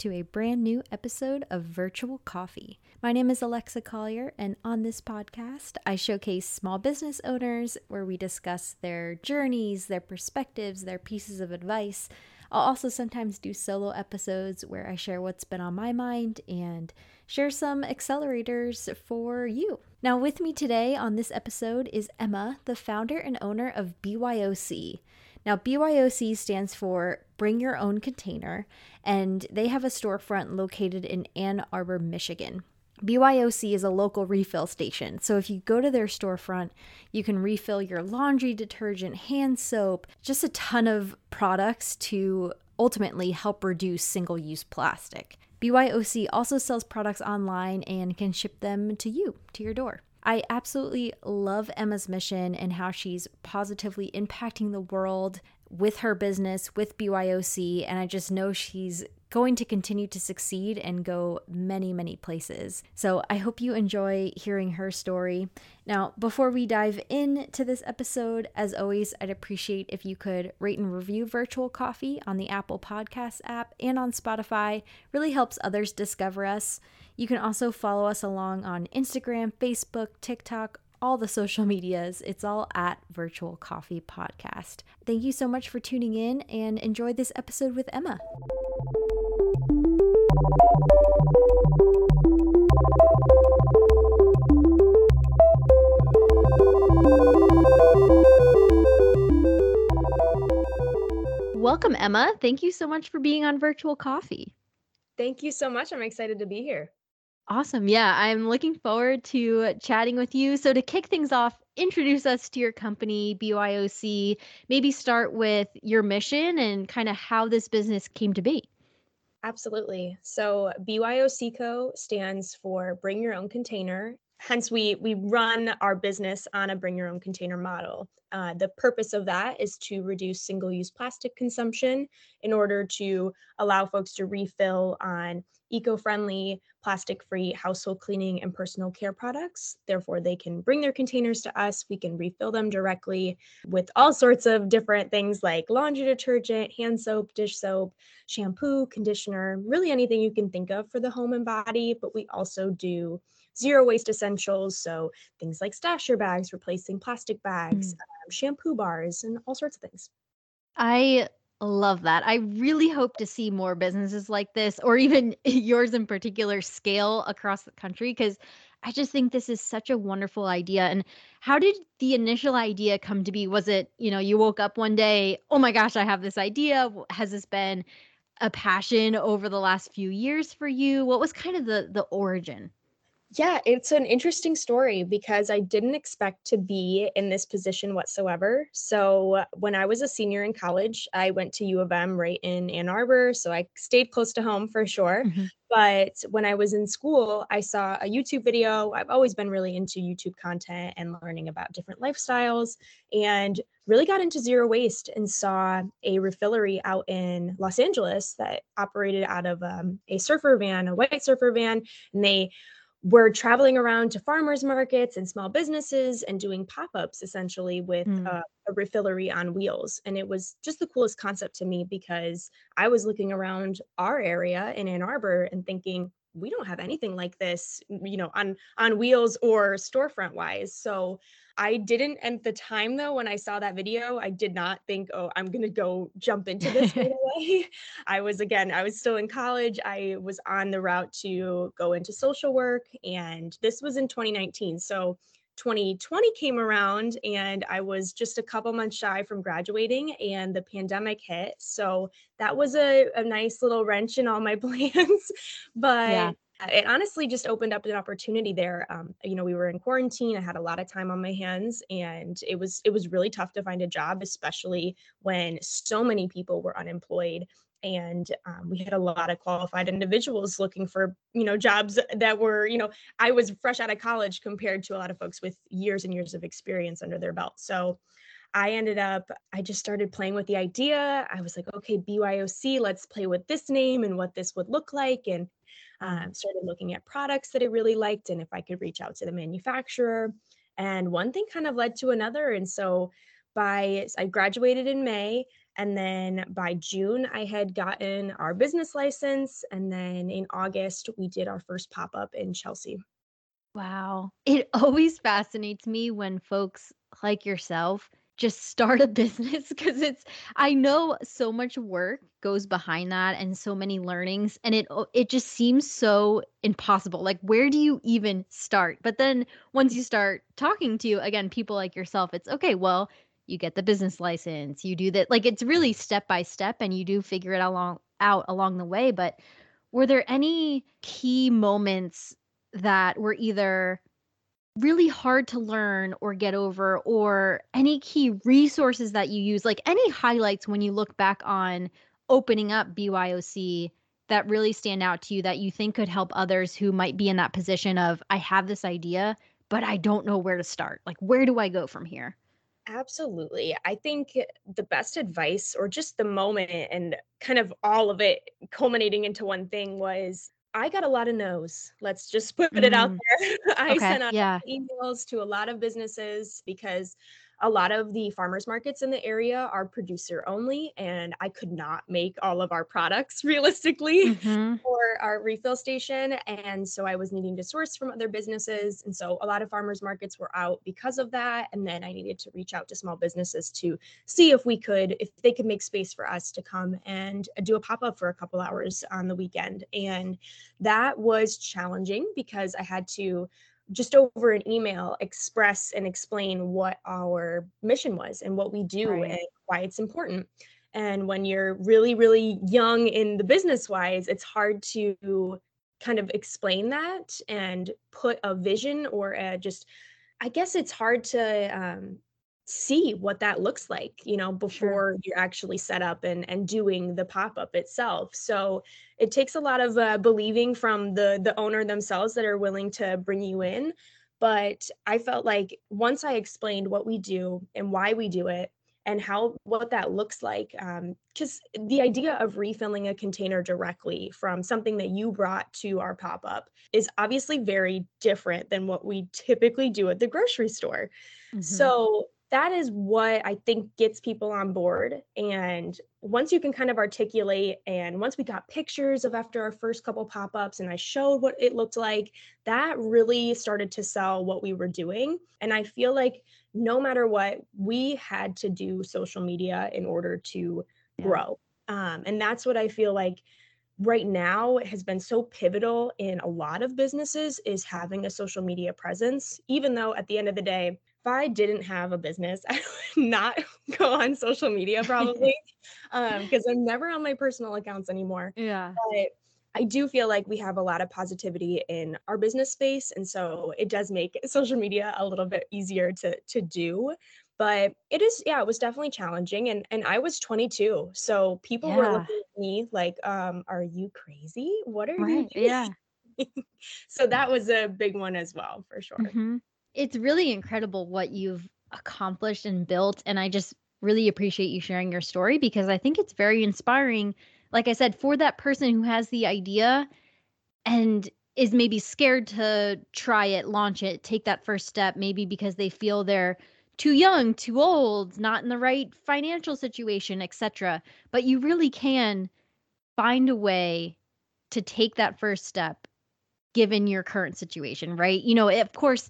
to a brand new episode of Virtual Coffee. My name is Alexa Collier, and on this podcast, I showcase small business owners where we discuss their journeys, their perspectives, their pieces of advice. I'll also sometimes do solo episodes where I share what's been on my mind and share some accelerators for you. Now, with me today on this episode is Emma, the founder and owner of BYOC. Now, BYOC stands for Bring Your Own Container, and they have a storefront located in Ann Arbor, Michigan. BYOC is a local refill station, so if you go to their storefront, you can refill your laundry detergent, hand soap, just a ton of products to ultimately help reduce single use plastic. BYOC also sells products online and can ship them to you, to your door. I absolutely love Emma's mission and how she's positively impacting the world with her business, with BYOC, and I just know she's going to continue to succeed and go many, many places. So I hope you enjoy hearing her story. Now, before we dive into this episode, as always, I'd appreciate if you could rate and review Virtual Coffee on the Apple Podcast app and on Spotify. Really helps others discover us. You can also follow us along on Instagram, Facebook, TikTok, all the social medias. It's all at Virtual Coffee Podcast. Thank you so much for tuning in and enjoy this episode with Emma. Welcome, Emma. Thank you so much for being on Virtual Coffee. Thank you so much. I'm excited to be here. Awesome. Yeah, I'm looking forward to chatting with you. So, to kick things off, introduce us to your company, BYOC. Maybe start with your mission and kind of how this business came to be. Absolutely. So, BYOC Co stands for Bring Your Own Container. Hence, we we run our business on a bring your own container model. Uh, the purpose of that is to reduce single-use plastic consumption in order to allow folks to refill on eco-friendly, plastic-free household cleaning and personal care products. Therefore, they can bring their containers to us. We can refill them directly with all sorts of different things like laundry detergent, hand soap, dish soap, shampoo, conditioner, really anything you can think of for the home and body. But we also do zero waste essentials. So things like stasher bags, replacing plastic bags, mm. um, shampoo bars, and all sorts of things. I Love that. I really hope to see more businesses like this, or even yours in particular, scale across the country because I just think this is such a wonderful idea. And how did the initial idea come to be? Was it, you know, you woke up one day, oh my gosh, I have this idea? Has this been a passion over the last few years for you? What was kind of the the origin? Yeah, it's an interesting story because I didn't expect to be in this position whatsoever. So, when I was a senior in college, I went to U of M right in Ann Arbor. So, I stayed close to home for sure. Mm-hmm. But when I was in school, I saw a YouTube video. I've always been really into YouTube content and learning about different lifestyles and really got into zero waste and saw a refillery out in Los Angeles that operated out of um, a surfer van, a white surfer van. And they we're traveling around to farmers markets and small businesses and doing pop-ups essentially with mm. uh, a refillery on wheels and it was just the coolest concept to me because i was looking around our area in ann arbor and thinking we don't have anything like this you know on on wheels or storefront wise so I didn't at the time though when I saw that video, I did not think, oh, I'm gonna go jump into this right away. I was again, I was still in college. I was on the route to go into social work, and this was in 2019. So 2020 came around and I was just a couple months shy from graduating and the pandemic hit. So that was a, a nice little wrench in all my plans. but yeah it honestly just opened up an opportunity there um, you know we were in quarantine i had a lot of time on my hands and it was it was really tough to find a job especially when so many people were unemployed and um, we had a lot of qualified individuals looking for you know jobs that were you know i was fresh out of college compared to a lot of folks with years and years of experience under their belt so I ended up, I just started playing with the idea. I was like, okay, BYOC, let's play with this name and what this would look like. And um, started looking at products that I really liked and if I could reach out to the manufacturer. And one thing kind of led to another. And so by I graduated in May And then by June, I had gotten our business license. And then in August, we did our first pop up in Chelsea. Wow. It always fascinates me when folks like yourself just start a business because it's I know so much work goes behind that and so many learnings and it oh, it just seems so impossible. Like where do you even start? But then once you start talking to again people like yourself, it's okay, well, you get the business license, you do that like it's really step by step and you do figure it along out along the way, but were there any key moments that were either really hard to learn or get over or any key resources that you use like any highlights when you look back on opening up BYOC that really stand out to you that you think could help others who might be in that position of I have this idea but I don't know where to start like where do I go from here Absolutely. I think the best advice or just the moment and kind of all of it culminating into one thing was I got a lot of no's. Let's just put it out Mm, there. I okay. sent out Yeah. emails to a lot of businesses because a lot of the farmers markets in the area are producer only, and I could not make all of our products realistically Mhm. for our refill station. And so I was needing to source from other businesses. And so a lot of farmers markets were out because of that. And then I needed to reach out to small businesses to see if we could, if they could make space for us to come and do a pop up for a couple hours on the weekend. And that was challenging because I had to just over an email express and explain what our mission was and what we do Right. and why it's important. And when you're really, really young in the business wise, it's hard to kind of explain that and put a vision or a just, I guess it's hard to um, see what that looks like, you know, Sure. before you're actually set up and and doing the pop up itself. So it takes a lot of uh, believing from the the owner themselves that are willing to bring you in. But I felt like once I explained what we do and why we do it and how what that looks like, because the idea of refilling a container directly from something that you brought to our pop up is obviously very different than what we typically do at the grocery store. Mhm. So that is what I think gets people on board. And once you can kind of articulate, and once we got pictures of after our first couple pop ups and I showed what it looked like, that really started to sell what we were doing. And I feel like no matter what, we had to do social media in order to Yeah. grow. Um, and that's what I feel like right now has been so pivotal in a lot of businesses is having a social media presence even though at the end of the day if i didn't have a business i would not go on social media probably um, because i'm never on my personal accounts anymore Yeah. but i do feel like we have a lot of positivity in our business space and so it does make social media a little bit easier to to do but it is yeah it was definitely challenging and and i was 22 so people were looking at me like um are you crazy what are you Right. Yeah. so that was a big one as well for sure Mhm. It's really incredible what you've accomplished and built, and I just really appreciate you sharing your story because I think it's very inspiring, like I said, for that person who has the idea and is maybe scared to try it, launch it, take that first step, maybe because they feel they're too young, too old, not in the right financial situation, etc. But you really can find a way to take that first step given your current situation, right? You know, of course,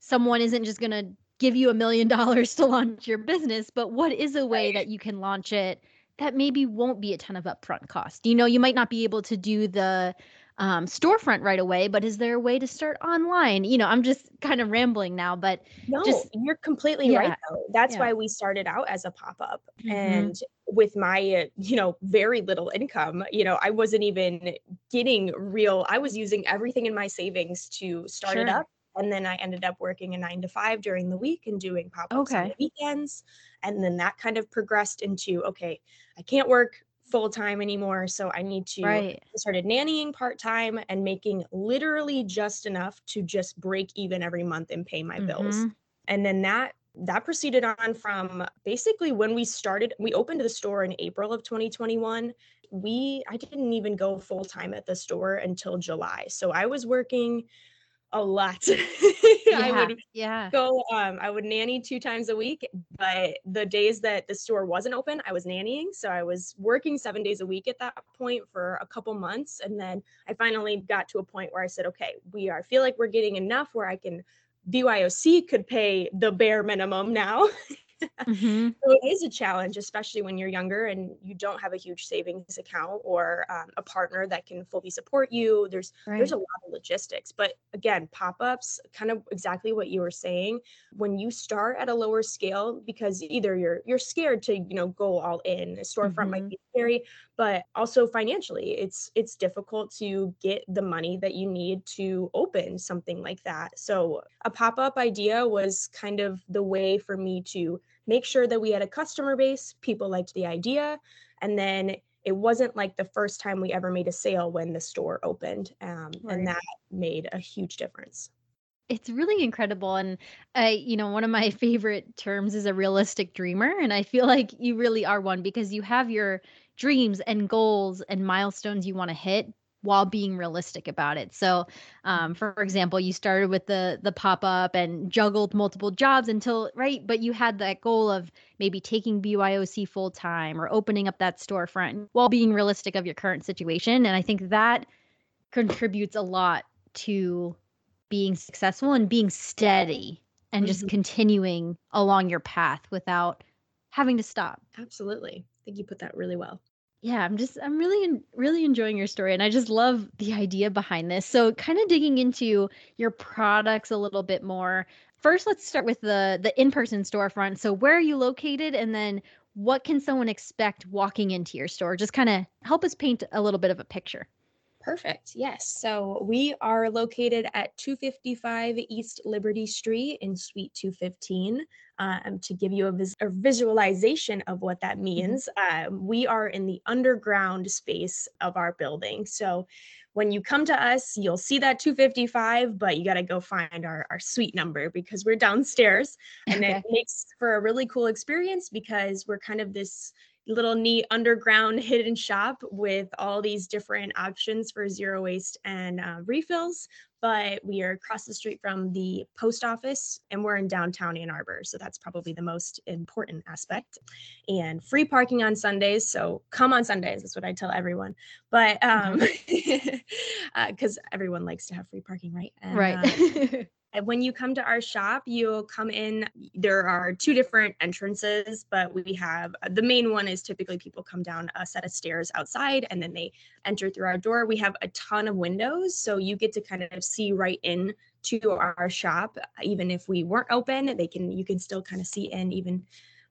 someone isn't just going to give you a million dollars to launch your business, but what is a way right that you can launch it that maybe won't be a ton of upfront cost? You know, you might not be able to do the um, storefront right away, but is there a way to start online? You know, I'm just kind of rambling now, but No, just, you're completely right though. That's yeah. why we started out as a pop-up. hmm And with my, uh, you know, very little income, you know, I wasn't even getting real. I was using everything in my savings to start it up. And then I ended up working a nine to five during the week and doing pop-ups on the weekends. And then that kind of progressed into, okay, I can't work full time anymore. So I need to Right. I started nannying part-time and making literally just enough to just break even every month and pay my bills. hmm And then that that proceeded on from basically when we started we opened the store in April of 2021. We I didn't even go full time at the store until July. So I was working a lot. Yeah, I would yeah. go, um, I would nanny 2 times a week, but the days that the store wasn't open, I was nannying. So I was working 7 days a week at that point for a couple months, and then I finally got to a point where I said, "Okay, we are feel like we're getting enough where I can BYOC could pay the bare minimum now." Mhm. So it is a challenge, especially when you're younger and you don't have a huge savings account or um, a partner that can fully support you. There's there's a lot of logistics, but again, pop-ups, kind of exactly what you were saying. When you start at a lower scale, because either you're you're scared to you know go all in, a storefront might Mhm. be scary, but also financially, it's it's difficult to get the money that you need to open something like that. So a pop-up idea was kind of the way for me to make sure that we had a customer base, people liked the idea, and then it wasn't like the first time we ever made a sale when the store opened, um, and that made a huge difference. It's really incredible, and I you know, one of my favorite terms is a realistic dreamer, and I feel like you really are one because you have your dreams and goals and milestones you wanna hit while being realistic about it. So, um, for example, you started with the the pop-up and juggled multiple jobs until right? But you had that goal of maybe taking BYOC full time or opening up that storefront while being realistic of your current situation, and I think that contributes a lot to being successful and being steady and just Mhm. continuing along your path without having to stop. Absolutely. I think you put that really well. Yeah, I'm just I'm really en really enjoying your story, and I just love the idea behind this. So kinda digging into your products a little bit more. First, let's start with the the in-person storefront. So where are you located, and then what can someone expect walking into your store? Just kinda help us paint a little bit of a picture. Perfect. Yes. So we are located at 255 East Liberty Street in Suite 215. Um, to give you a, vis- a visualization of what that Mhm. means, uh, we are in the underground space of our building. So when you come to us, you'll see that 255, but you got to go find our, our suite number because we're downstairs. And it makes for a really cool experience because we're kind of this little neat underground hidden shop with all these different options for zero waste and uh, refills. But we are across the street from the post office and we're in downtown Ann Arbor. So that's probably the most important aspect. And free parking on Sundays. So come on Sundays. That's what I tell everyone. But um, Mhm. because everyone likes to have free parking, right? And Right. when you come to our shop, you'll come in. There are two different entrances, but we have uh, the main one is typically people come down a set of stairs outside and then they enter through our door. We have a ton of windows, so you get to kind of see right in to our shop. Even if we weren't open, they can you can still kind of see in even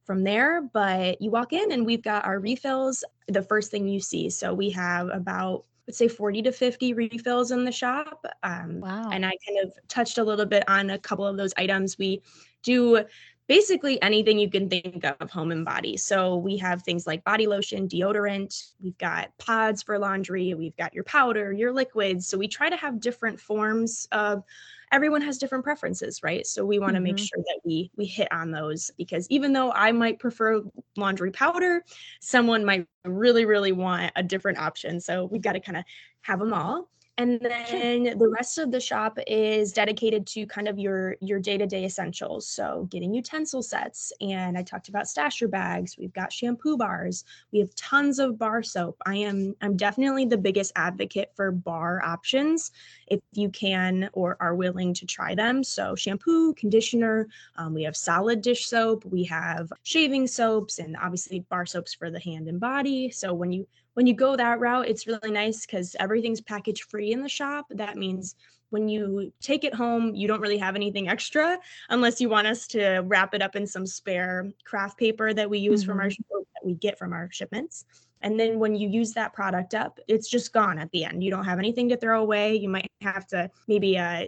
from there. But you walk in and we've got our refills, the first thing you see. So we have about let's say 40 to 50 refills in the shop. Um, Wow. and I kind of touched a little bit on a couple of those items. We do basically anything you can think of home and body. So we have things like body lotion, deodorant, we've got pods for laundry, we've got your powder, your liquids. So we try to have different forms of everyone has different preferences, right? So we want to make Mhm. sure that we we hit on those because even though I might prefer laundry powder, someone might really really want a different option. So we've got to kind of have them all. And then the rest of the shop is dedicated to kind of your your day-to-day essentials. So getting utensil sets. And I talked about stasher bags. We've got shampoo bars. We have tons of bar soap. I am I'm definitely the biggest advocate for bar options if you can or are willing to try them. So shampoo, conditioner, um, we have solid dish soap, we have shaving soaps, and obviously bar soaps for the hand and body. So when you when you go that route, it's really nice because everything's package free in the shop. That means when you take it home, you don't really have anything extra unless you want us to wrap it up in some spare craft paper that we use from our Mhm. or that we get from our shipments. And then when you use that product up, it's just gone at the end. You don't have anything to throw away. You might have to maybe uh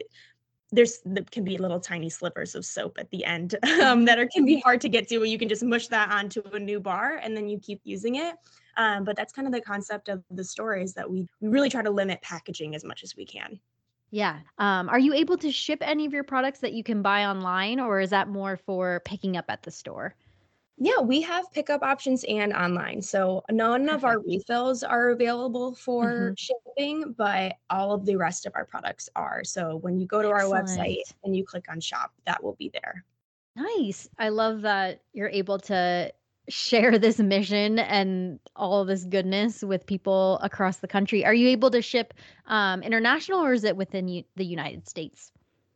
there's there can be little tiny slivers of soap at the end um, that are can be hard to get to. You can just mush that onto a new bar and then you keep using it. Um, but that's kind of the concept of the store is that we we really try to limit packaging as much as we can. Yeah. Um, are you able to ship any of your products that you can buy online, or is that more for picking up at the store? Yeah, we have pickup options and online. So none of our refills are available for Mhm. shipping, but all of the rest of our products are. So when you go to our website and you click on shop, that will be there. Nice. I love that you're able to share this mission and all this goodness with people across the country. Are you able to ship, um, international or is it within U the United States?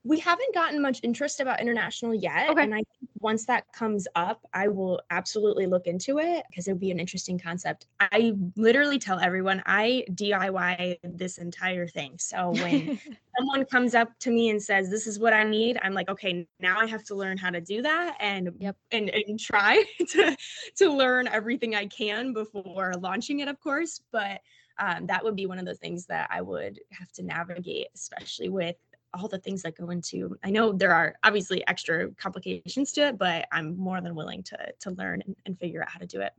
We haven't gotten much interest about international yet, Okay. and I once that comes up, I will absolutely look into it because it would be an interesting concept. I literally tell everyone I DIY this entire thing. So when someone comes up to me and says, "This is what I need," I'm like, "Okay, now I have to learn how to do that and Yep. and and try to to learn everything I can before launching it, of course." But um, that would be one of the things that I would have to navigate, especially with all the things that go into. I know there are obviously extra complications to it, but I'm more than willing to to learn and, and figure out how to do it.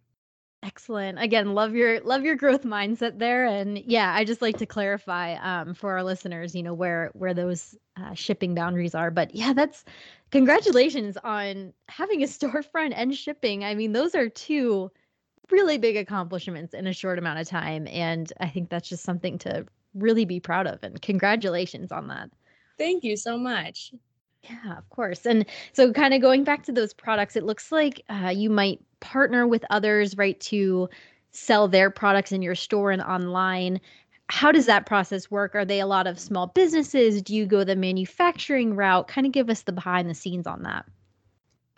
Excellent. Again, love your love your growth mindset there, and yeah, I just like to clarify um, for our listeners, you know, where where those uh, shipping boundaries are. But yeah, that's congratulations on having a storefront and shipping. I mean, those are two really big accomplishments in a short amount of time, and I think that's just something to really be proud of. And congratulations on that. Thank you so much. Yeah, of course. And so, kind of going back to those products, it looks like uh, you might partner with others, right, to sell their products in your store and online. How does that process work? Are they a lot of small businesses? Do you go the manufacturing route? Kind of give us the behind the scenes on that.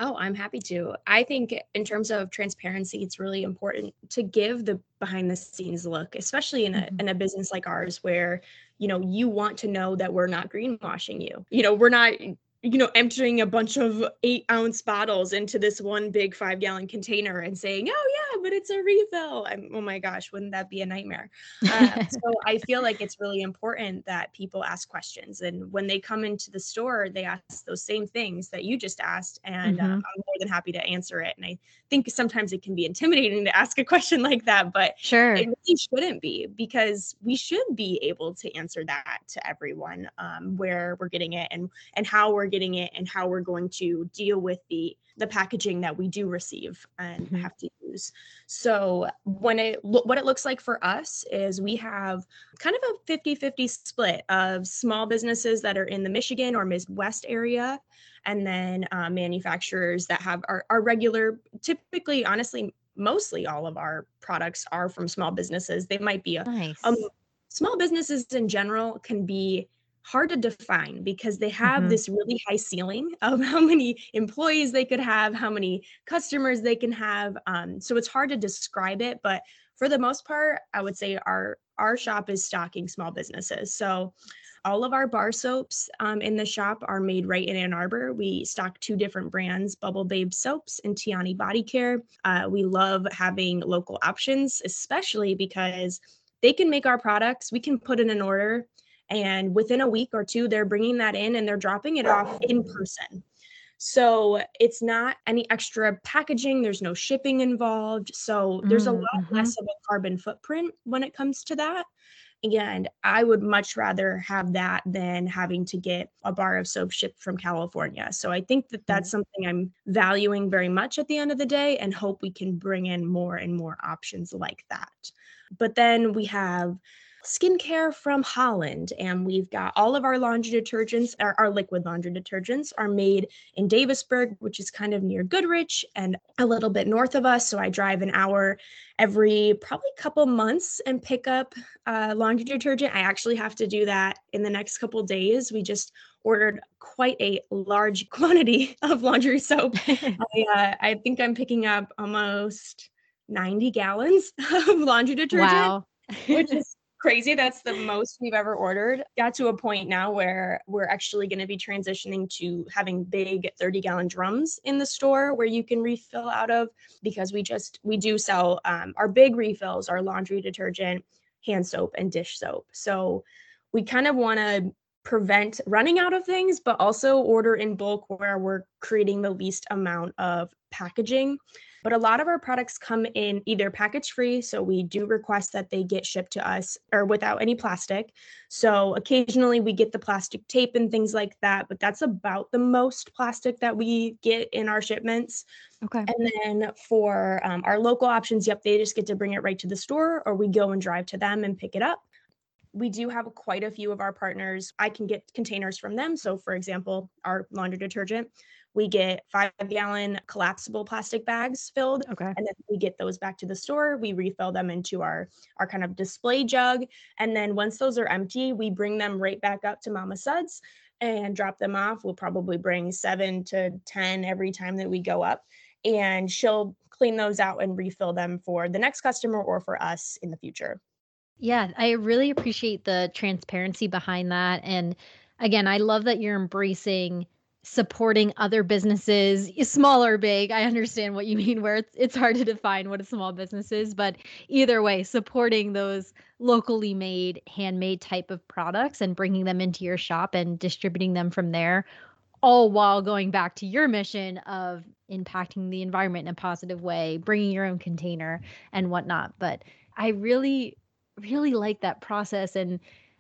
Oh, I'm happy to. I think in terms of transparency, it's really important to give the behind the scenes look, especially in a Mhm. in a business like ours where, you know, you want to know that we're not greenwashing you. You know, we're not, you know, emptying a bunch of eight ounce bottles into this one big five gallon container and saying, oh yeah, but it's a refill. I'm, oh my gosh, wouldn't that be a nightmare? Uh, so I feel like it's really important that people ask questions, and when they come into the store, they ask those same things that you just asked, and um, hmm I'm more than happy to answer it. And I think sometimes it can be intimidating to ask a question like that, but it really shouldn't be because we should be able to answer that to everyone um, where we're getting it and and how we're getting it and how we're going to deal with the the packaging that we do receive and Mhm. have to use. So when it what it looks like for us is we have kind of a fifty-fifty split of small businesses that are in the Michigan or Midwest area and then uh, manufacturers that have our, our regular typically honestly mostly all of our products are from small businesses they might be a, Nice. small businesses in general can be hard to define because they have hmm this really high ceiling of how many employees they could have, how many customers they can have. Um, so it's hard to describe it, but for the most part, I would say our our shop is stocking small businesses. So all of our bar soaps um, in the shop are made right in Ann Arbor. We stock two different brands, Bubble Babe soaps and Tiani Body Care. Uh, we love having local options, especially because they can make our products. We can put in an order, and within a week or two, they're bringing that in and they're dropping it off in person. So it's not any extra packaging, there's no shipping involved. So there's a lot Mm-hmm. less of a carbon footprint when it comes to that. And I would much rather have that than having to get a bar of soap shipped from California. So I think that that's something I'm valuing very much at the end of the day and hope we can bring in more and more options like that. But then we have skincare from Holland, and we've got all of our laundry detergents, our, our liquid laundry detergents are made in Davisburg, which is kind of near Goodrich and a little bit north of us. So I drive an hour every probably couple months and pick up uh, laundry detergent. I actually have to do that in the next couple days. We just ordered quite a large quantity of laundry soap. I, uh, I think I'm picking up almost 90 gallons of laundry detergent wow. which is crazy. That's the most we've ever ordered. Got to a point now where we're actually going to be transitioning to having big 30 gallon drums in the store where you can refill out of because we just we do sell um, our big refills, our laundry detergent, hand soap, and dish soap. So we kind of want to prevent running out of things, but also order in bulk where we're creating the least amount of packaging But a lot of our products come in either package free, so we do request that they get shipped to us or without any plastic. So occasionally we get the plastic tape and things like that, but that's about the most plastic that we get in our shipments. Okay. And then for um, our local options, yep, they just get to bring it right to the store or we go and drive to them and pick it up we do have quite a few of our partners. I can get containers from them. So, for example, our laundry detergent, we get five gallon collapsible plastic bags filled. Okay. And then we get those back to the store. We refill them into our, our kind of display jug. And then once those are empty, we bring them right back up to Mama Suds and drop them off. We'll probably bring seven to 10 every time that we go up. And she'll clean those out and refill them for the next customer or for us in the future. Yeah, I really appreciate the transparency behind that. And again, I love that you're embracing supporting other businesses, small or big. I understand what you mean, where it's, it's hard to define what a small business is, but either way, supporting those locally made, handmade type of products and bringing them into your shop and distributing them from there, all while going back to your mission of impacting the environment in a positive way, bringing your own container and whatnot. But I really really like that process and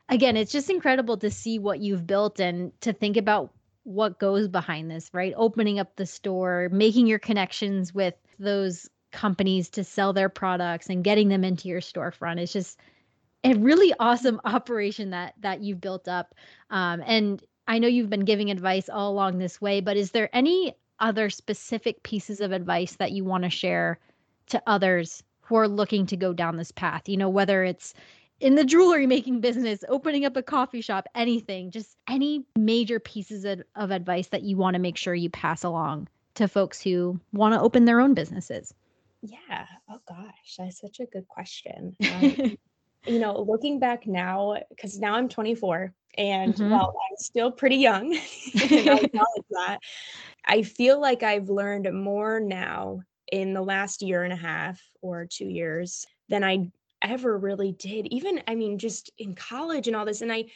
again it's just incredible to see what you've built and to think about what goes behind this right? Opening up the store making your connections with those companies to sell their products and getting them into your storefront. It's just a really awesome operation that that you've built up. Um, and i know you've been giving advice all along this way but is there any other specific pieces of advice that you want to share to others who are looking to go down this path, you know, whether it's in the jewelry making business, opening up a coffee shop, anything, just any major pieces of, of advice that you want to make sure you pass along to folks who want to open their own businesses? Yeah. Oh gosh, that's such a good question. Um, you know, looking back now, because now I'm 24 and mm-hmm. while I'm still pretty young, I that, I feel like I've learned more now in the last year and a half or two years than I ever really did. Even, I mean, just in college and all this. And I,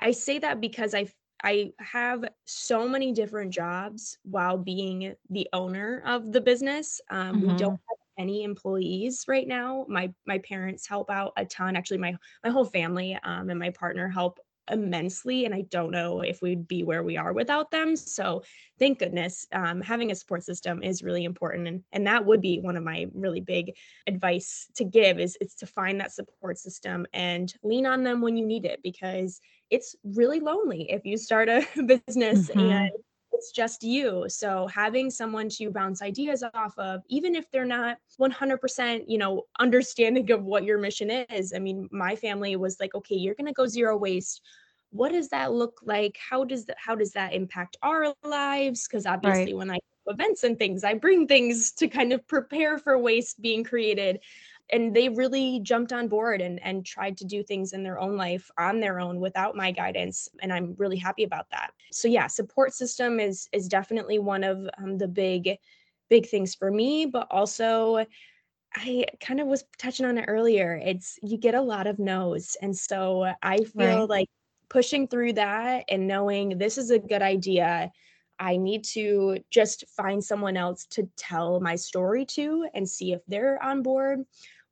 I say that because I I have so many different jobs while being the owner of the business. Um, mm-hmm. We don't have any employees right now. My my parents help out a ton. Actually, my my whole family um, and my partner help immensely and i don't know if we'd be where we are without them so thank goodness um, having a support system is really important and, and that would be one of my really big advice to give is it's to find that support system and lean on them when you need it because it's really lonely if you start a business mm-hmm. and it's just you. So having someone to bounce ideas off of, even if they're not 100%, you know, understanding of what your mission is. I mean, my family was like, okay, you're going to go zero waste. What does that look like? How does that how does that impact our lives? Because obviously right. when I events and things, I bring things to kind of prepare for waste being created and they really jumped on board and and tried to do things in their own life on their own without my guidance and i'm really happy about that so yeah support system is is definitely one of um, the big big things for me but also I kind of was touching on it earlier. It's you get a lot of no's. And so I feel right. like pushing through that and knowing this is a good idea I need to just find someone else to tell my story to and see if they're on board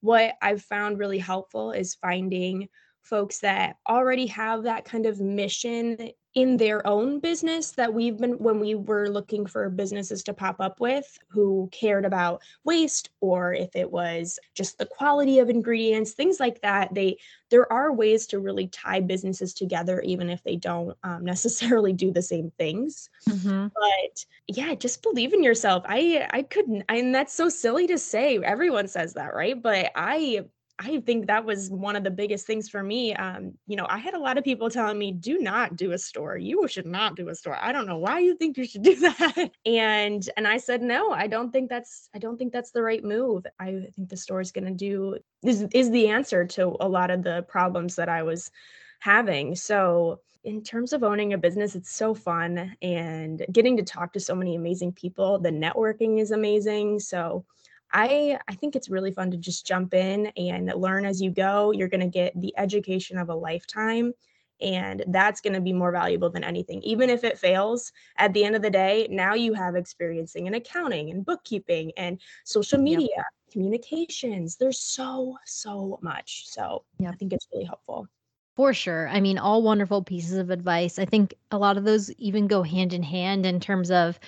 what I've found really helpful is finding folks that already have that kind of mission in their own business that we've been when we were looking for businesses to pop up with who cared about waste or if it was just the quality of ingredients things like that they there are ways to really tie businesses together even if they don't um, necessarily do the same things. Mm-hmm. but yeah just believe in yourself. I i couldn't and that's so silly to say. Everyone says that right? But i I think that was one of the biggest things for me. Um, you know, I had a lot of people telling me, do not do a store. You should not do a store. I don't know why you think you should do that. And and I said, no, I don't think that's I don't think that's the right move. I think the store is gonna do is is the answer to a lot of the problems that I was having. So in terms of owning a business, it's so fun and getting to talk to so many amazing people. The networking is amazing. So I I think it's really fun to just jump in and learn as you go. You're going to get the education of a lifetime And that's going to be more valuable than anything. Even if it fails, at the end of the day, now you have experiencing in accounting and bookkeeping and social media, yep. communications. There's so, so much. So yep. I think it's really helpful. For sure. I mean, all wonderful pieces of advice. I think a lot of those even go hand in hand in terms of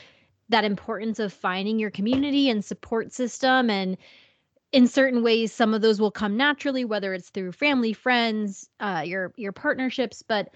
that importance of finding your community and support system and in certain ways some of those will come naturally whether it's through family friends uh, your your partnerships but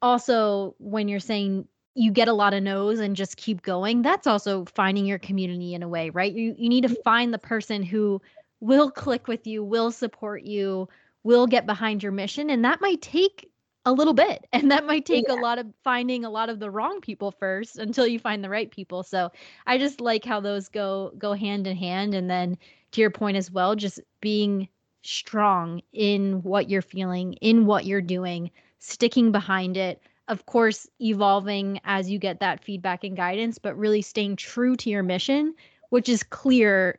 also when you're saying you get a lot of no's and just keep going that's also finding your community in a way right you you need to mm-hmm. find the person who will click with you will support you will get behind your mission and that might take a little bit and that might take yeah. a lot of finding a lot of the wrong people first until you find the right people so i just like how those go go hand in hand and then to your point as well just being strong in what you're feeling in what you're doing sticking behind it of course evolving as you get that feedback and guidance but really staying true to your mission which is clear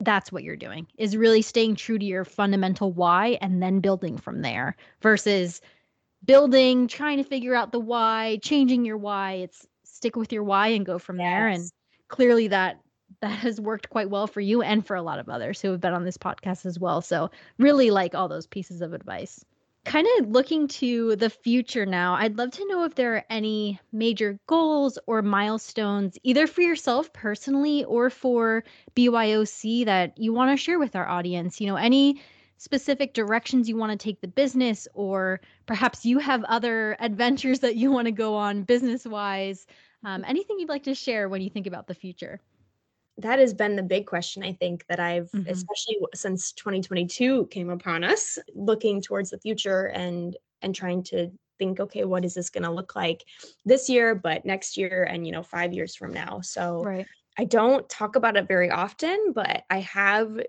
that's what you're doing is really staying true to your fundamental why and then building from there versus building, trying to figure out the why, changing your why. It's stick with your why and go from yes. there. And clearly that that has worked quite well for you and for a lot of others who have been on this podcast as well. So really like all those pieces of advice. Kind of looking to the future now, I'd love to know if there are any major goals or milestones, either for yourself personally or for BYOC, that you want to share with our audience. You know, any specific directions you want to take the business, or perhaps you have other adventures that you want to go on business wise. Um, anything you'd like to share when you think about the future? That has been the big question, I think, that I've, mm-hmm. especially since 2022 came upon us, looking towards the future and and trying to think, okay, what is this going to look like this year, but next year, and you know, five years from now. So right. I don't talk about it very often, but I have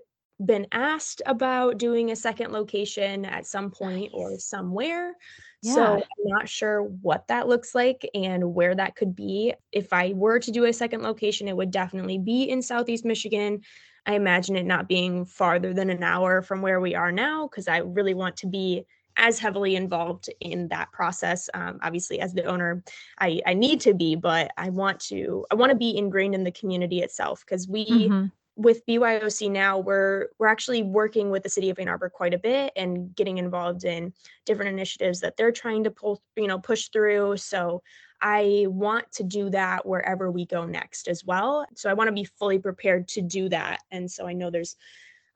been asked about doing a second location at some point or somewhere. Yeah. So I'm not sure what that looks like and where that could be. If I were to do a second location, it would definitely be in Southeast Michigan. I imagine it not being farther than an hour from where we are now because I really want to be as heavily involved in that process. Um, obviously, as the owner, I, I need to be, but I want to I want to be ingrained in the community itself because we mm-hmm with BYOC now, we're we're actually working with the city of Ann Arbor quite a bit and getting involved in different initiatives that they're trying to pull, you know, push through. So I want to do that wherever we go next as well. So I want to be fully prepared to do that. And so I know there's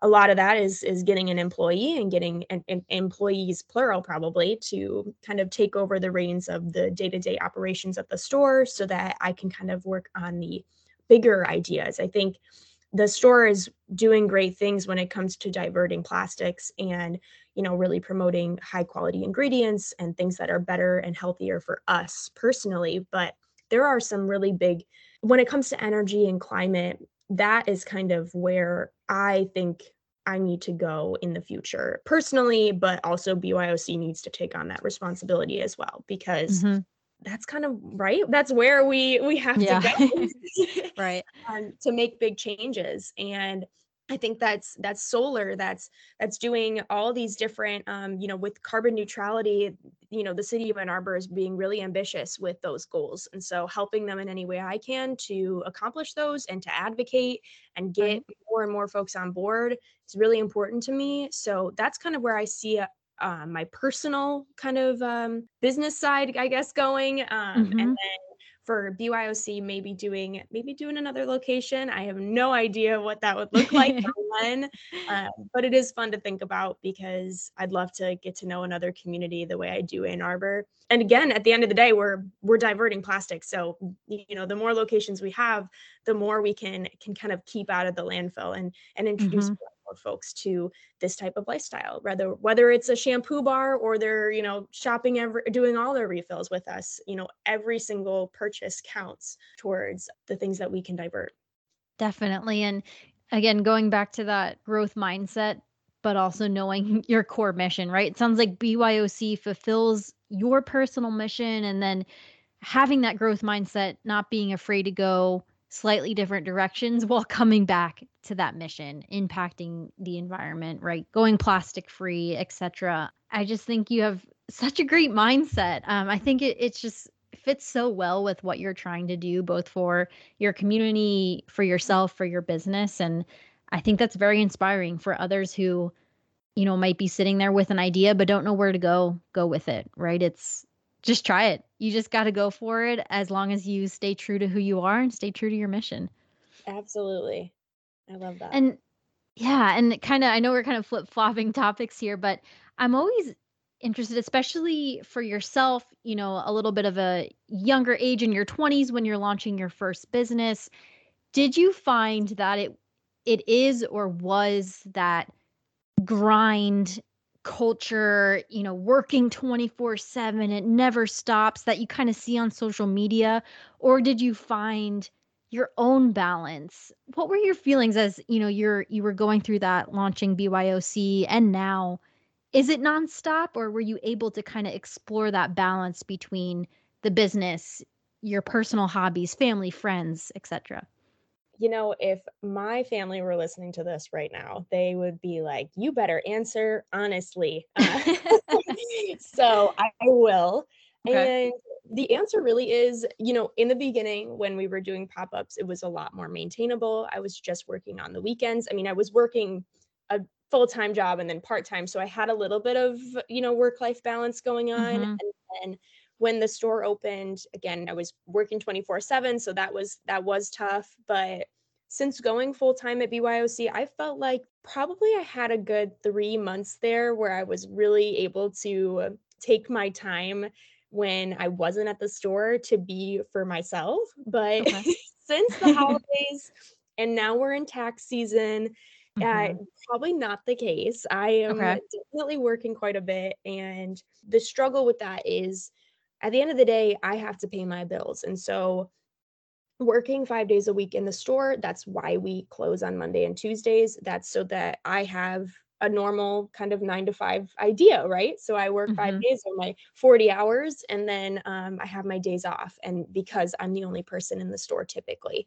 a lot of that is is getting an employee and getting an, an employees plural probably to kind of take over the reins of the day-to-day operations at the store so that I can kind of work on the bigger ideas. I think the store is doing great things when it comes to diverting plastics and you know really promoting high quality ingredients and things that are better and healthier for us personally. But there are some really big when it comes to energy and climate that is kind of where i think i need to go in the future personally but also byoc needs to take on that responsibility as well because mm-hmm that's kind of right? That's where we we have yeah. to go. Right. Um, to make big changes and i think that's that's solar that's that's doing all these different um, you know with carbon neutrality you know the city of ann arbor is being really ambitious with those goals and so helping them in any way i can to accomplish those and to advocate and get more and more folks on board is really important to me so that's kind of where i see um, my personal kind of um, business side, I guess, going. Um, mm-hmm. And then for BYOC, maybe doing maybe doing another location. I have no idea what that would look like when, uh, but it is fun to think about because I'd love to get to know another community the way I do Ann Arbor. And again, at the end of the day, we're we're diverting plastic. So you know, the more locations we have, the more we can can kind of keep out of the landfill and and introduce. Mm-hmm folks to this type of lifestyle whether whether it's a shampoo bar or they're you know shopping every doing all their refills with us you know every single purchase counts towards the things that we can divert. Definitely and again going back to that growth mindset but also knowing your core mission right? It sounds like byoc fulfills your personal mission and then having that growth mindset not being afraid to go slightly different directions while coming back to that mission impacting the environment right going plastic free etc i just think you have such a great mindset. Um, I think it it's just fits so well with what you're trying to do, both for your community, for yourself, for your business, and I think that's very inspiring for others who, you know, might be sitting there with an idea but don't know where to go. Go with it, right? It's just try it. You just got to go for it as long as you stay true to who you are and stay true to your mission. Absolutely. I love that. And yeah, and kind of I know we're kind of flip-flopping topics here, but I'm always interested especially for yourself, you know, a little bit of a younger age in your 20s when you're launching your first business. Did you find that it it is or was that grind culture, you know, working 24/7, it never stops that you kind of see on social media or did you find your own balance? What were your feelings as, you know, you're you were going through that launching BYOC and now is it nonstop or were you able to kind of explore that balance between the business, your personal hobbies, family, friends, etc.? You know, if my family were listening to this right now, they would be like, you better answer honestly. Uh, so I, I will. Okay. And the answer really is, you know, in the beginning when we were doing pop ups, it was a lot more maintainable. I was just working on the weekends. I mean, I was working a full time job and then part time. So I had a little bit of, you know, work life balance going on. Mm-hmm. And then when the store opened, again, I was working 24 7. So that was, that was tough. But since going full time at BYOC, I felt like probably I had a good three months there where I was really able to take my time when I wasn't at the store to be for myself. But okay. since the holidays and now we're in tax season, uh, mm-hmm. uh, probably not the case. I am okay. definitely working quite a bit. And the struggle with that is at the end of the day, I have to pay my bills. And so working five days a week in the store, that's why we close on Monday and Tuesdays. That's so that I have a normal kind of nine to five idea, right? So I work mm-hmm. five days or my 40 hours and then um, I have my days off. And because I'm the only person in the store typically.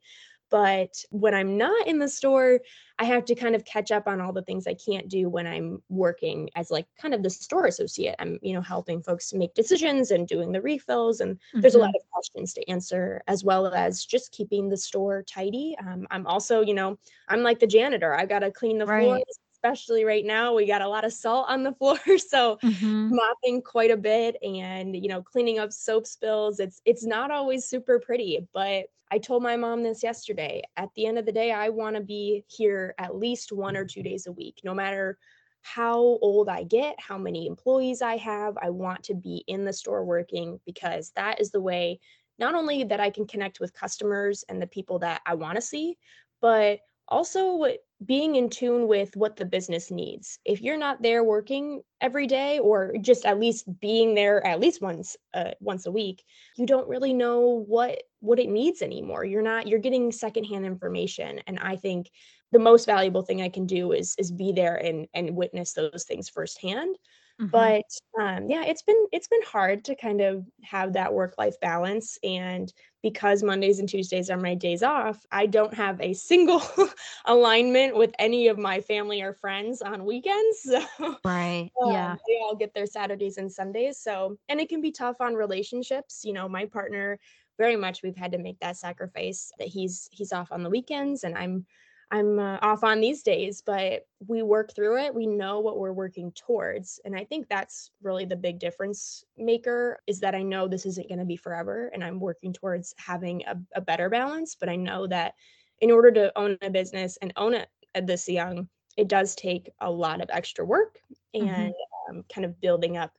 But when I'm not in the store, I have to kind of catch up on all the things I can't do when I'm working as like kind of the store associate. I'm, you know, helping folks make decisions and doing the refills. And mm-hmm. there's a lot mm-hmm. of questions to answer, as well as just keeping the store tidy. Um, I'm also, you know, I'm like the janitor. I've got to clean the right. floors especially right now we got a lot of salt on the floor so mm-hmm. mopping quite a bit and you know cleaning up soap spills it's it's not always super pretty but i told my mom this yesterday at the end of the day i want to be here at least one or two days a week no matter how old I get, how many employees I have. I want to be in the store working because that is the way not only that I can connect with customers and the people that I want to see, but also being in tune with what the business needs. If you're not there working every day or just at least being there at least once uh, once a week, you don't really know what what it needs anymore. You're not you're getting secondhand information and I think the most valuable thing I can do is is be there and and witness those things firsthand. Mm-hmm. But um, yeah, it's been it's been hard to kind of have that work life balance, and because Mondays and Tuesdays are my days off, I don't have a single alignment with any of my family or friends on weekends. So, right. Um, yeah. They all get their Saturdays and Sundays. So, and it can be tough on relationships. You know, my partner very much we've had to make that sacrifice that he's he's off on the weekends and I'm I'm uh, off on these days, but we work through it. We know what we're working towards. And I think that's really the big difference maker is that I know this isn't going to be forever and I'm working towards having a, a, better balance. But I know that in order to own a business and own it at this young, it does take a lot of extra work and mm-hmm. um, kind of building up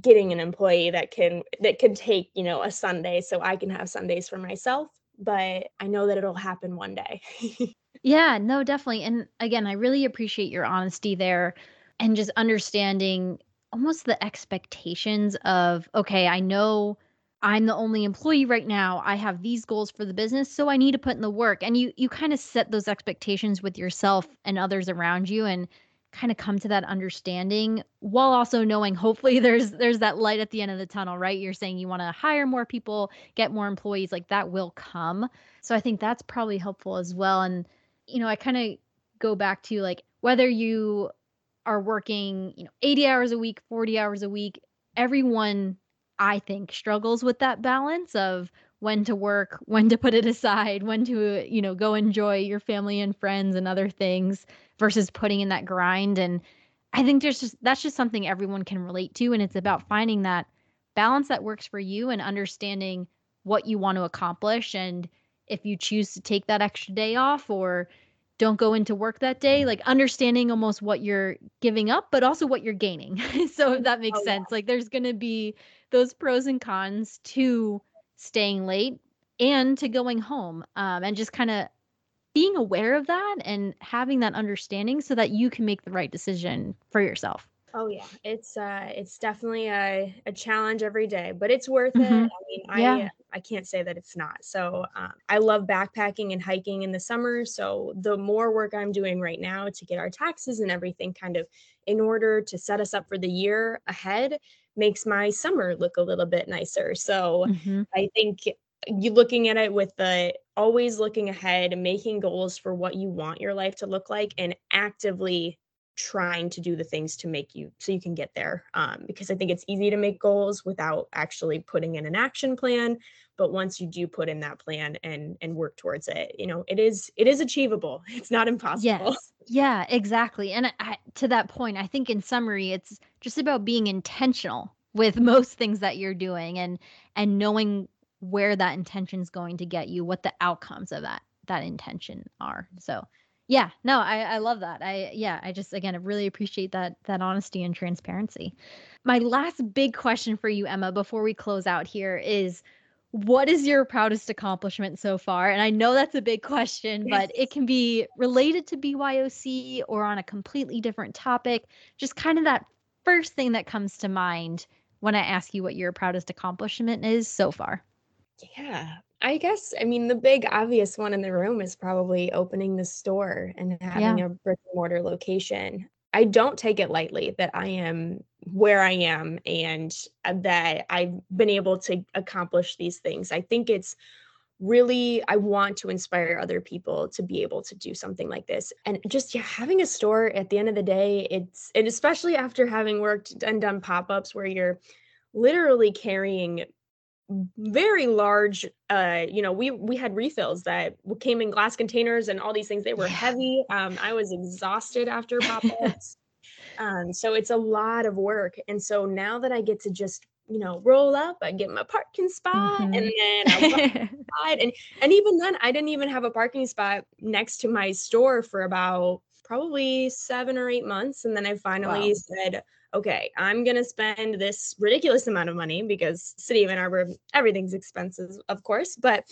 getting an employee that can that can take you know a sunday so i can have sundays for myself but i know that it'll happen one day Yeah, no, definitely. And again, I really appreciate your honesty there and just understanding almost the expectations of, okay, I know I'm the only employee right now. I have these goals for the business, so I need to put in the work. And you you kind of set those expectations with yourself and others around you and kind of come to that understanding while also knowing hopefully there's there's that light at the end of the tunnel, right? You're saying you want to hire more people, get more employees, like that will come. So I think that's probably helpful as well and you know, I kind of go back to like whether you are working, you know, 80 hours a week, 40 hours a week, everyone I think struggles with that balance of when to work, when to put it aside, when to, you know, go enjoy your family and friends and other things versus putting in that grind. And I think there's just that's just something everyone can relate to and it's about finding that balance that works for you and understanding what you want to accomplish and if you choose to take that extra day off or don't go into work that day, like understanding almost what you're giving up, but also what you're gaining. so if that makes oh, sense, yeah. like there's going to be those pros and cons to staying late and to going home um, and just kind of being aware of that and having that understanding so that you can make the right decision for yourself. Oh yeah, it's uh it's definitely a, a challenge every day, but it's worth mm-hmm. it. I mean, yeah. I I can't say that it's not. So um, I love backpacking and hiking in the summer. So the more work I'm doing right now to get our taxes and everything kind of in order to set us up for the year ahead makes my summer look a little bit nicer. So mm-hmm. I think you looking at it with the always looking ahead making goals for what you want your life to look like and actively trying to do the things to make you so you can get there um, because i think it's easy to make goals without actually putting in an action plan but once you do put in that plan and and work towards it you know it is it is achievable. It's not impossible. Yes. Yeah exactly and I, to that point i think in summary it's just about being intentional with most things that you're doing and and knowing where that intention is going to get you what the outcomes of that that intention are so yeah, no, I I love that. I yeah, I just again I really appreciate that that honesty and transparency. My last big question for you Emma before we close out here is what is your proudest accomplishment so far? And I know that's a big question, but it can be related to BYOC or on a completely different topic. Just kind of that first thing that comes to mind when I ask you what your proudest accomplishment is so far. Yeah. I guess, I mean, the big obvious one in the room is probably opening the store and having yeah. a brick and mortar location. I don't take it lightly that I am where I am and uh, that I've been able to accomplish these things. I think it's really I want to inspire other people to be able to do something like this. And just yeah, having a store at the end of the day, it's and especially after having worked and done pop-ups where you're literally carrying very large uh you know we we had refills that came in glass containers and all these things they were yeah. heavy um i was exhausted after pop-ups um so it's a lot of work and so now that i get to just you know roll up i get my parking spot mm-hmm. and then I and and even then i didn't even have a parking spot next to my store for about probably seven or eight months and then i finally wow. said okay, I'm going to spend this ridiculous amount of money because city of Ann Arbor, everything's expensive, of course, but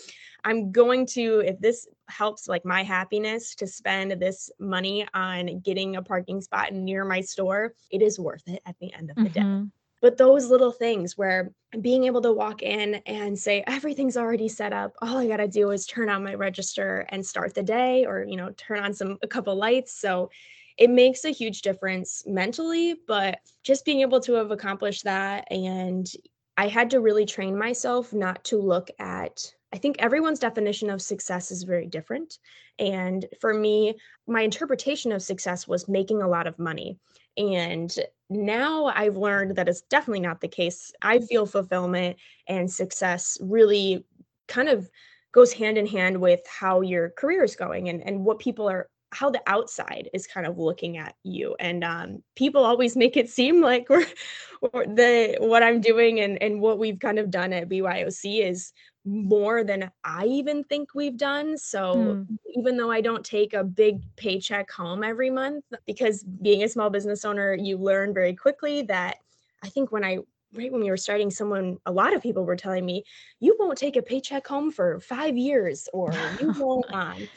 I'm going to, if this helps like my happiness to spend this money on getting a parking spot near my store, it is worth it at the end of the mm-hmm. day. But those little things where being able to walk in and say, everything's already set up. All I got to do is turn on my register and start the day or, you know, turn on some, a couple lights. So it makes a huge difference mentally, but just being able to have accomplished that and I had to really train myself not to look at I think everyone's definition of success is very different. And for me, my interpretation of success was making a lot of money. And now I've learned that it's definitely not the case. I feel fulfillment and success really kind of goes hand in hand with how your career is going and, and what people are how the outside is kind of looking at you and um, people always make it seem like we're, we're, the what i'm doing and and what we've kind of done at byoc is more than i even think we've done so mm. even though i don't take a big paycheck home every month because being a small business owner you learn very quickly that i think when i right when we were starting someone a lot of people were telling me you won't take a paycheck home for five years or you won't um,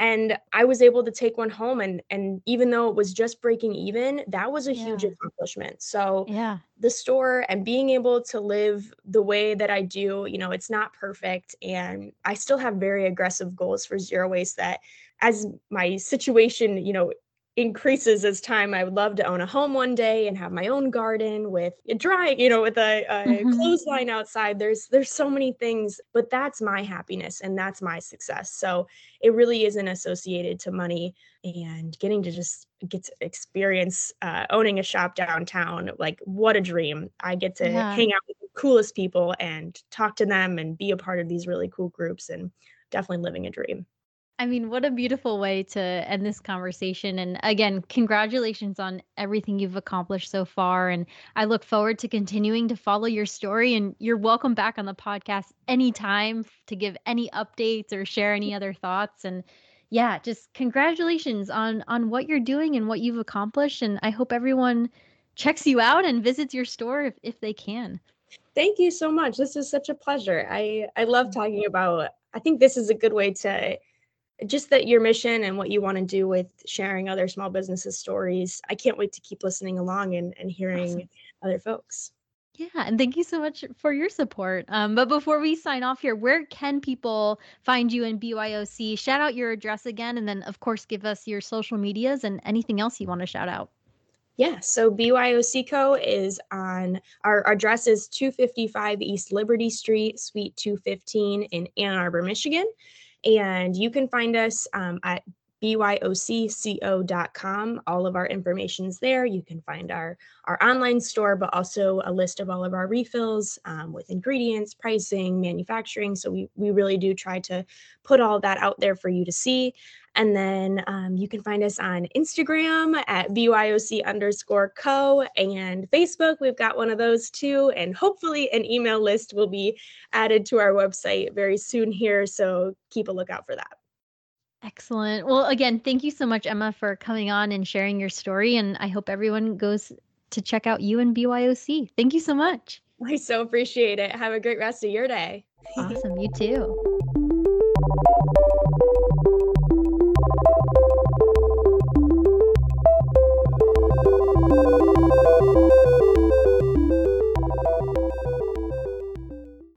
and i was able to take one home and and even though it was just breaking even that was a yeah. huge accomplishment so yeah the store and being able to live the way that i do you know it's not perfect and i still have very aggressive goals for zero waste that as my situation you know increases as time. I would love to own a home one day and have my own garden with a dry, you know, with a, a mm-hmm. clothesline outside. There's there's so many things, but that's my happiness and that's my success. So it really isn't associated to money and getting to just get to experience uh, owning a shop downtown. Like what a dream! I get to yeah. hang out with the coolest people and talk to them and be a part of these really cool groups and definitely living a dream. I mean, what a beautiful way to end this conversation. And again, congratulations on everything you've accomplished so far. And I look forward to continuing to follow your story. And you're welcome back on the podcast anytime to give any updates or share any other thoughts. And yeah, just congratulations on on what you're doing and what you've accomplished. And I hope everyone checks you out and visits your store if, if they can. Thank you so much. This is such a pleasure. I I love mm. talking about I think this is a good way to just that your mission and what you want to do with sharing other small businesses stories. I can't wait to keep listening along and, and hearing awesome. other folks. Yeah, and thank you so much for your support. Um, but before we sign off here, where can people find you in BYOC? Shout out your address again, and then, of course, give us your social medias and anything else you want to shout out. Yeah, so BYOC Co. is on our, our address is 255 East Liberty Street, Suite 215 in Ann Arbor, Michigan. And you can find us um, at byocco.com. All of our information is there. You can find our, our online store, but also a list of all of our refills um, with ingredients, pricing, manufacturing. So we, we really do try to put all that out there for you to see. And then um, you can find us on Instagram at BYOC underscore co and Facebook. We've got one of those too. And hopefully, an email list will be added to our website very soon here. So keep a lookout for that. Excellent. Well, again, thank you so much, Emma, for coming on and sharing your story. And I hope everyone goes to check out you and BYOC. Thank you so much. I so appreciate it. Have a great rest of your day. Awesome. You too.